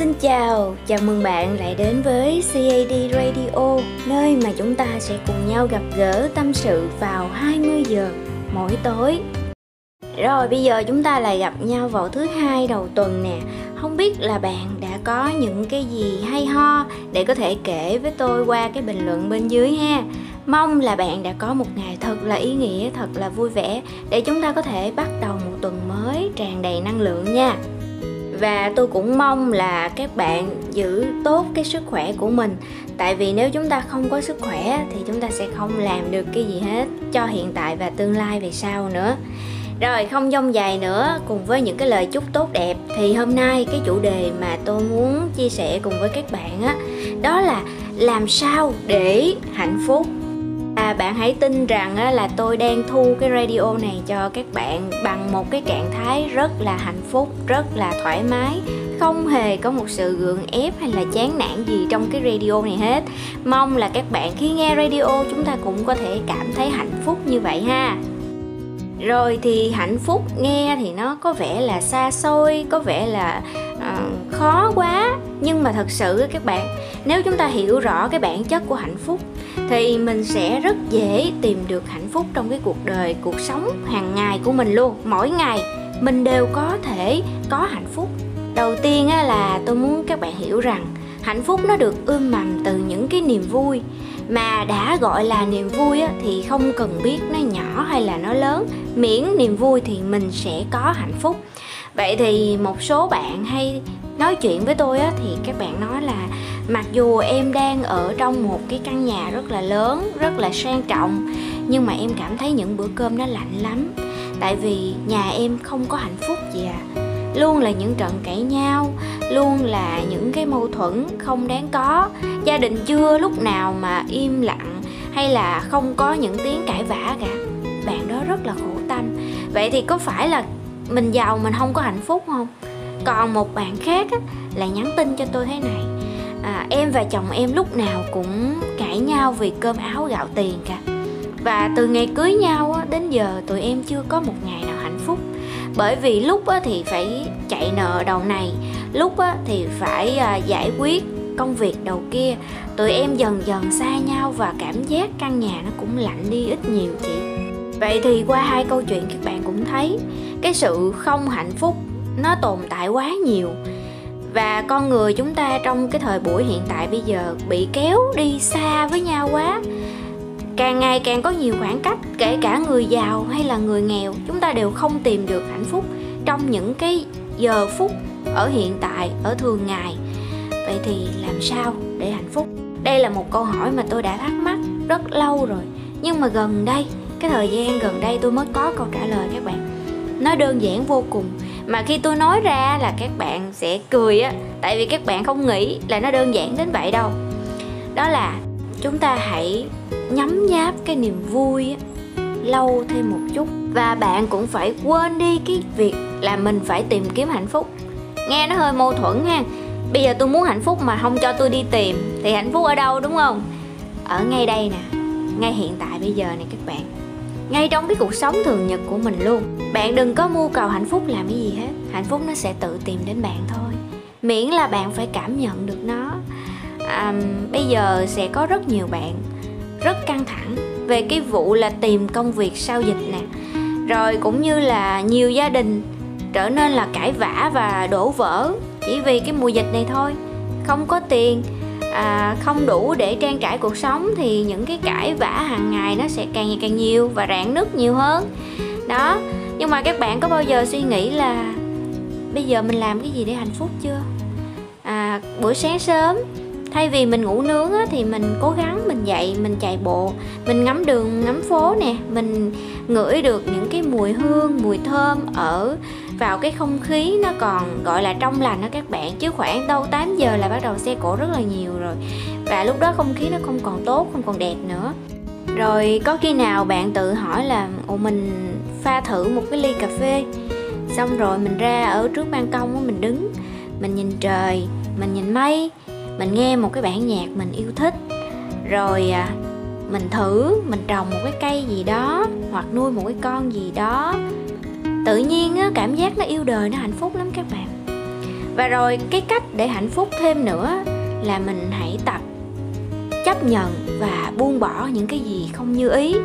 Xin chào, chào mừng bạn lại đến với CAD Radio, nơi mà chúng ta sẽ cùng nhau gặp gỡ tâm sự vào 20 giờ mỗi tối. Rồi bây giờ chúng ta lại gặp nhau vào thứ hai đầu tuần nè. Không biết là bạn đã có những cái gì hay ho để có thể kể với tôi qua cái bình luận bên dưới ha. Mong là bạn đã có một ngày thật là ý nghĩa, thật là vui vẻ để chúng ta có thể bắt đầu một tuần mới tràn đầy năng lượng nha và tôi cũng mong là các bạn giữ tốt cái sức khỏe của mình. Tại vì nếu chúng ta không có sức khỏe thì chúng ta sẽ không làm được cái gì hết, cho hiện tại và tương lai về sau nữa. Rồi, không dông dài nữa, cùng với những cái lời chúc tốt đẹp, thì hôm nay cái chủ đề mà tôi muốn chia sẻ cùng với các bạn á, đó là làm sao để hạnh phúc. À, bạn hãy tin rằng á, là tôi đang thu cái radio này cho các bạn bằng một cái trạng thái rất là hạnh phúc, rất là thoải mái. Không hề có một sự gượng ép hay là chán nản gì trong cái radio này hết. Mong là các bạn khi nghe radio chúng ta cũng có thể cảm thấy hạnh phúc như vậy ha. Rồi thì hạnh phúc nghe thì nó có vẻ là xa xôi có vẻ là uh, khó quá. Nhưng mà thật sự các bạn nếu chúng ta hiểu rõ cái bản chất của hạnh phúc thì mình sẽ rất dễ tìm được hạnh phúc trong cái cuộc đời cuộc sống hàng ngày của mình luôn. Mỗi ngày mình đều có thể có hạnh phúc. Đầu tiên á, là tôi muốn các bạn hiểu rằng hạnh phúc nó được ươm mầm từ những cái niềm vui. Mà đã gọi là niềm vui thì không cần biết nó nhỏ hay là nó lớn. Miễn niềm vui thì mình sẽ có hạnh phúc. Vậy thì một số bạn hay nói chuyện với tôi thì các bạn nói mặc dù em đang ở trong một cái căn nhà rất là lớn rất là sang trọng nhưng mà em cảm thấy những bữa cơm nó lạnh lắm. Tại vì nhà em không có hạnh phúc gì à luôn là những trận cãi nhau luôn là những cái mâu thuẫn không đáng có. Gia đình chưa lúc nào mà im lặng hay là không có những tiếng cãi vã cả. Bạn đó rất là khổ tâm. Vậy thì có phải là mình giàu mình không có hạnh phúc không? Còn một bạn khác á, là nhắn tin cho tôi thế này à, em và chồng em lúc nào cũng cãi nhau vì cơm áo gạo tiền cả. Và từ ngày cưới nhau á, đến giờ tụi em chưa có một ngày nào hạnh phúc. Bởi vì lúc á, thì phải chạy nợ đầu này lúc á, thì phải à, giải quyết công việc đầu kia. Tụi em dần dần xa nhau và cảm giác căn nhà nó cũng lạnh đi ít nhiều chị. Vậy thì qua hai câu chuyện các bạn cũng thấy cái sự không hạnh phúc nó tồn tại quá nhiều và con người chúng ta trong cái thời buổi hiện tại bây giờ bị kéo đi xa với nhau quá. Càng ngày càng có nhiều khoảng cách, kể cả người giàu hay là người nghèo, chúng ta đều không tìm được hạnh phúc trong những cái giờ phút ở hiện tại, ở thường ngày. Vậy thì làm sao để hạnh phúc? Đây là một câu hỏi mà tôi đã thắc mắc rất lâu rồi. Nhưng mà gần đây, cái thời gian gần đây tôi mới có câu trả lời các bạn. Nó đơn giản vô cùng mà khi tôi nói ra là các bạn sẽ cười á, tại vì các bạn không nghĩ là nó đơn giản đến vậy đâu. Đó là chúng ta hãy nhấm nháp cái niềm vui á, lâu thêm một chút. Và bạn cũng phải quên đi cái việc là mình phải tìm kiếm hạnh phúc. Nghe nó hơi mâu thuẫn ha. Bây giờ tôi muốn hạnh phúc mà không cho tôi đi tìm, thì hạnh phúc ở đâu, đúng không? Ở ngay đây nè, ngay hiện tại bây giờ này các bạn ngay trong cái cuộc sống thường nhật của mình luôn bạn đừng có mưu cầu hạnh phúc làm cái gì hết. Hạnh phúc nó sẽ tự tìm đến bạn thôi. Miễn là bạn phải cảm nhận được nó. À, bây giờ sẽ có rất nhiều bạn rất căng thẳng về cái vụ là tìm công việc sau dịch nè. Rồi cũng như là nhiều gia đình trở nên là cãi vã và đổ vỡ chỉ vì cái mùa dịch này thôi. Không có tiền à, không đủ để trang trải cuộc sống thì những cái cãi vã hàng ngày nó sẽ càng ngày càng nhiều và rạn nứt nhiều hơn. Đó nhưng mà các bạn có bao giờ suy nghĩ là bây giờ mình làm cái gì để hạnh phúc chưa? À, buổi sáng sớm thay vì mình ngủ nướng á, thì mình cố gắng mình dậy mình chạy bộ mình ngắm đường ngắm phố nè mình ngửi được những cái mùi hương mùi thơm ở vào cái không khí nó còn, gọi là, trong lành đó các bạn. Chứ khoảng đâu 8 giờ là bắt đầu xe cổ rất là nhiều rồi. Và lúc đó không khí nó không còn tốt, không còn đẹp nữa. Rồi có khi nào bạn tự hỏi là ồ mình pha thử một cái ly cà phê. Xong rồi mình ra ở trước ban công mình đứng, mình nhìn trời, mình nhìn mây, mình nghe một cái bản nhạc mình yêu thích. Rồi à, mình thử, mình trồng một cái cây gì đó, hoặc nuôi một cái con gì đó tự nhiên á, cảm giác nó yêu đời nó hạnh phúc lắm các bạn. Và rồi cái cách để hạnh phúc thêm nữa là mình hãy tập chấp nhận và buông bỏ những cái gì không như ý.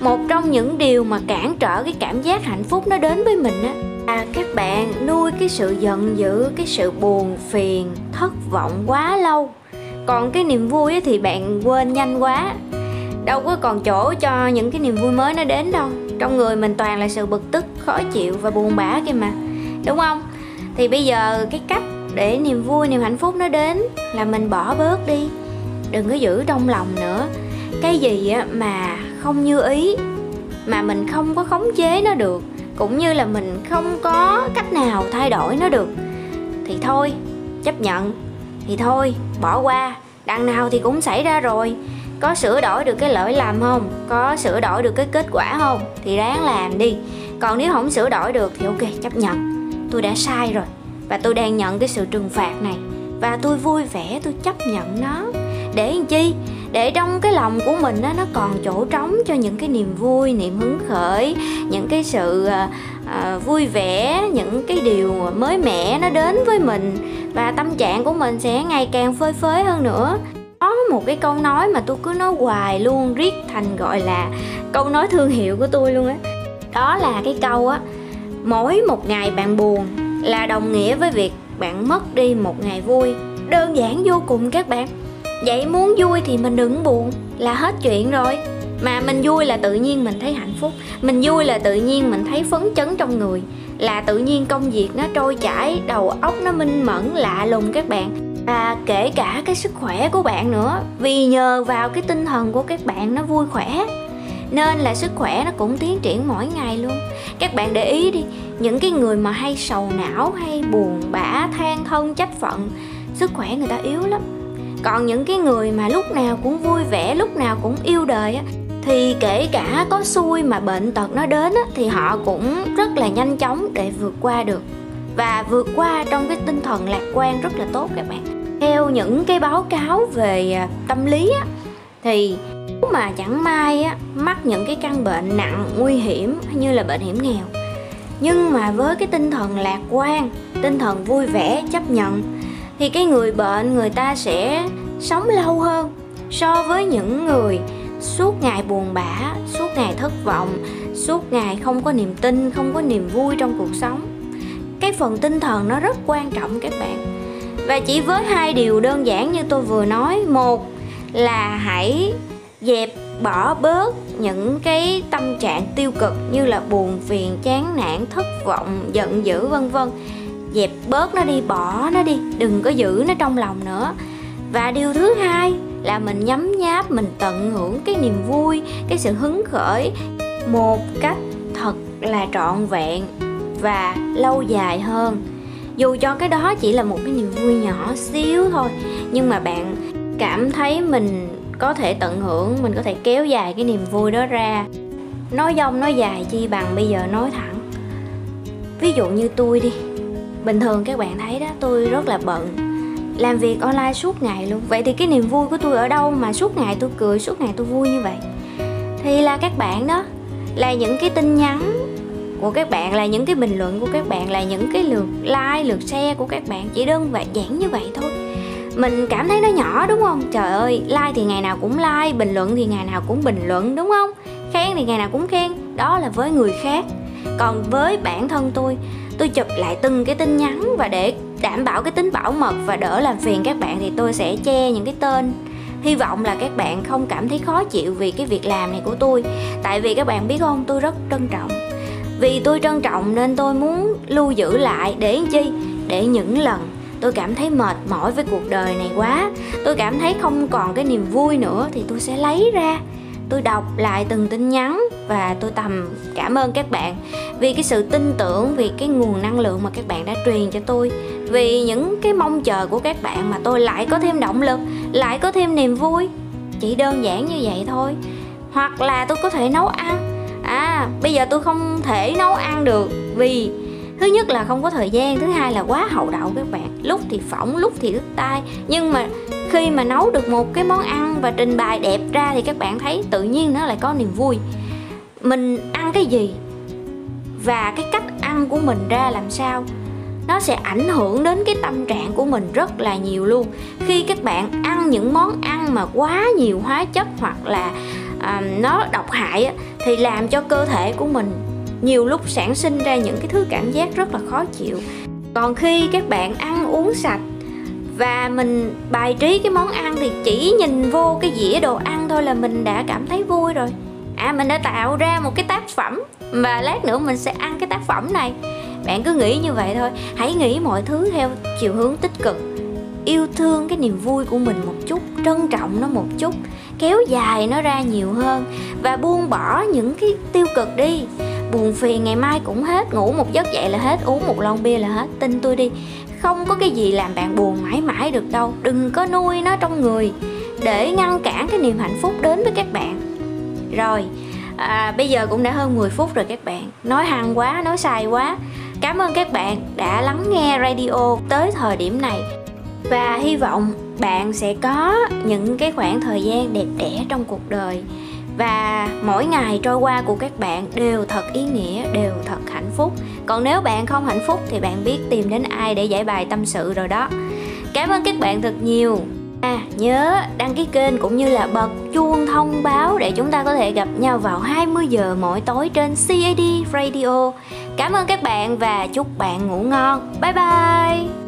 Một trong những điều mà cản trở cái cảm giác hạnh phúc nó đến với mình á là các bạn nuôi cái sự giận dữ cái sự buồn phiền thất vọng quá lâu. Còn cái niềm vui thì bạn quên nhanh quá. Đâu có còn chỗ cho những cái niềm vui mới nó đến đâu trong người mình toàn là sự bực tức, khó chịu và buồn bã kia mà. Đúng không? Thì bây giờ cái cách để niềm vui, niềm hạnh phúc nó đến là mình bỏ bớt đi. Đừng có giữ trong lòng nữa. Cái gì mà không như ý, mà mình không có khống chế nó được, cũng như là mình không có cách nào thay đổi nó được, thì thôi, chấp nhận. Thì thôi, bỏ qua. Đằng nào thì cũng xảy ra rồi có sửa đổi được cái lỗi lầm không? Có sửa đổi được cái kết quả không? Thì ráng làm đi. Còn nếu không sửa đổi được thì ok chấp nhận. Tôi đã sai rồi và tôi đang nhận cái sự trừng phạt này và tôi vui vẻ tôi chấp nhận nó. Để làm chi? Để trong cái lòng của mình đó, nó còn chỗ trống cho những cái niềm vui niềm hứng khởi những cái sự à, vui vẻ những cái điều mới mẻ nó đến với mình và tâm trạng của mình sẽ ngày càng phơi phới hơn nữa một cái câu nói mà tôi cứ nói hoài luôn, riết thành gọi là câu nói thương hiệu của tôi luôn á. Đó. đó là cái câu á, mỗi một ngày bạn buồn là đồng nghĩa với việc bạn mất đi một ngày vui. Đơn giản vô cùng các bạn. Vậy muốn vui thì mình đừng buồn là hết chuyện rồi. Mà mình vui là tự nhiên mình thấy hạnh phúc, mình vui là tự nhiên mình thấy phấn chấn trong người, là tự nhiên công việc nó trôi chảy, đầu óc nó minh mẫn, lạ lùng các bạn và kể cả cái sức khỏe của bạn nữa vì nhờ vào cái tinh thần của các bạn nó vui khỏe nên là sức khỏe nó cũng tiến triển mỗi ngày luôn. Các bạn để ý đi những cái người mà hay sầu não hay buồn bã than thân trách phận sức khỏe người ta yếu lắm. Còn những cái người mà lúc nào cũng vui vẻ lúc nào cũng yêu đời á thì kể cả có xui mà bệnh tật nó đến á, thì họ cũng rất là nhanh chóng để vượt qua được và vượt qua trong cái tinh thần lạc quan rất là tốt các bạn. Theo những cái báo cáo về à, tâm lý á, thì nếu mà chẳng may á, mắc những cái căn bệnh nặng nguy hiểm như là bệnh hiểm nghèo nhưng mà với cái tinh thần lạc quan tinh thần vui vẻ chấp nhận thì cái người bệnh người ta sẽ sống lâu hơn so với những người suốt ngày buồn bã suốt ngày thất vọng suốt ngày không có niềm tin không có niềm vui trong cuộc sống cái phần tinh thần nó rất quan trọng các bạn. Và chỉ với hai điều đơn giản như tôi vừa nói, một là hãy dẹp bỏ bớt những cái tâm trạng tiêu cực như là buồn, phiền, chán nản, thất vọng, giận dữ, vân vân. Dẹp bớt nó đi, bỏ nó đi, đừng có giữ nó trong lòng nữa. Và điều thứ hai là mình nhấm nháp, mình tận hưởng cái niềm vui, cái sự hứng khởi một cách thật là trọn vẹn và lâu dài hơn. Dù cho cái đó chỉ là một cái niềm vui nhỏ xíu thôi, nhưng mà bạn cảm thấy mình có thể tận hưởng, mình có thể kéo dài cái niềm vui đó ra. Nói dông, nói dài chi bằng bây giờ nói thẳng. Ví dụ như tôi đi, bình thường các bạn thấy đó, tôi rất là bận, làm việc online suốt ngày luôn. Vậy thì cái niềm vui của tôi ở đâu mà suốt ngày tôi cười, suốt ngày tôi vui như vậy? Thì là các bạn đó, là những cái tin nhắn của các bạn là những cái bình luận của các bạn, là những cái lượt like, lượt share của các bạn, chỉ đơn giản như vậy thôi. Mình cảm thấy nó nhỏ, đúng không? Trời ơi, like thì ngày nào cũng like, bình luận thì ngày nào cũng bình luận, đúng không? Khen thì ngày nào cũng khen, đó là với người khác. Còn với bản thân tôi tôi chụp lại từng cái tin nhắn và để đảm bảo cái tính bảo mật và đỡ làm phiền các bạn thì tôi sẽ che những cái tên. Hy vọng là các bạn không cảm thấy khó chịu vì cái việc làm này của tôi. Tại vì các bạn biết không, tôi rất trân trọng vì tôi trân trọng nên tôi muốn lưu giữ lại để làm chi? Để những lần tôi cảm thấy mệt mỏi với cuộc đời này quá, tôi cảm thấy không còn cái niềm vui nữa thì tôi sẽ lấy ra. Tôi đọc lại từng tin nhắn và tôi tầm cảm ơn các bạn vì cái sự tin tưởng, vì cái nguồn năng lượng mà các bạn đã truyền cho tôi. Vì những cái mong chờ của các bạn mà tôi lại có thêm động lực, lại có thêm niềm vui. Chỉ đơn giản như vậy thôi. Hoặc là tôi có thể nấu ăn à bây giờ tôi không thể nấu ăn được vì thứ nhất là không có thời gian, thứ hai là quá hậu đậu các bạn. Lúc thì phỏng, lúc thì đứt tay nhưng mà khi mà nấu được một cái món ăn và trình bày đẹp ra thì các bạn thấy tự nhiên nó lại có niềm vui. Mình ăn cái gì và cái cách ăn của mình ra làm sao, nó sẽ ảnh hưởng đến cái tâm trạng của mình rất là nhiều luôn. Khi các bạn ăn những món ăn mà quá nhiều hóa chất hoặc là um, nó độc hại á, thì làm cho cơ thể của mình nhiều lúc sản sinh ra những cái thứ cảm giác rất là khó chịu. Còn khi các bạn ăn uống sạch và mình bài trí cái món ăn thì chỉ nhìn vô cái dĩa đồ ăn thôi là mình đã cảm thấy vui rồi. À mình đã tạo ra một cái tác phẩm và lát nữa mình sẽ ăn cái tác phẩm này. Bạn cứ nghĩ như vậy thôi. Hãy nghĩ mọi thứ theo chiều hướng tích cực. Yêu thương cái niềm vui của mình một chút trân trọng nó một chút kéo dài nó ra nhiều hơn và buông bỏ những cái tiêu cực đi. Buồn phiền ngày mai cũng hết ngủ một giấc dậy là hết uống một lon bia là hết. Tin tôi đi không có cái gì làm bạn buồn mãi mãi được đâu. Đừng có nuôi nó trong người để ngăn cản cái niềm hạnh phúc đến với các bạn. Rồi à, bây giờ cũng đã hơn 10 phút rồi các bạn. Nói hăng quá nói sai quá. Cảm ơn các bạn đã lắng nghe radio tới thời điểm này. Và hy vọng bạn sẽ có những cái khoảng thời gian đẹp đẽ trong cuộc đời và mỗi ngày trôi qua của các bạn đều thật ý nghĩa đều thật hạnh phúc còn nếu bạn không hạnh phúc thì bạn biết tìm đến ai để giải bài tâm sự rồi đó cảm ơn các bạn thật nhiều À, nhớ đăng ký kênh cũng như là bật chuông thông báo để chúng ta có thể gặp nhau vào 20 giờ mỗi tối trên CAD Radio. Cảm ơn các bạn và chúc bạn ngủ ngon. Bye bye.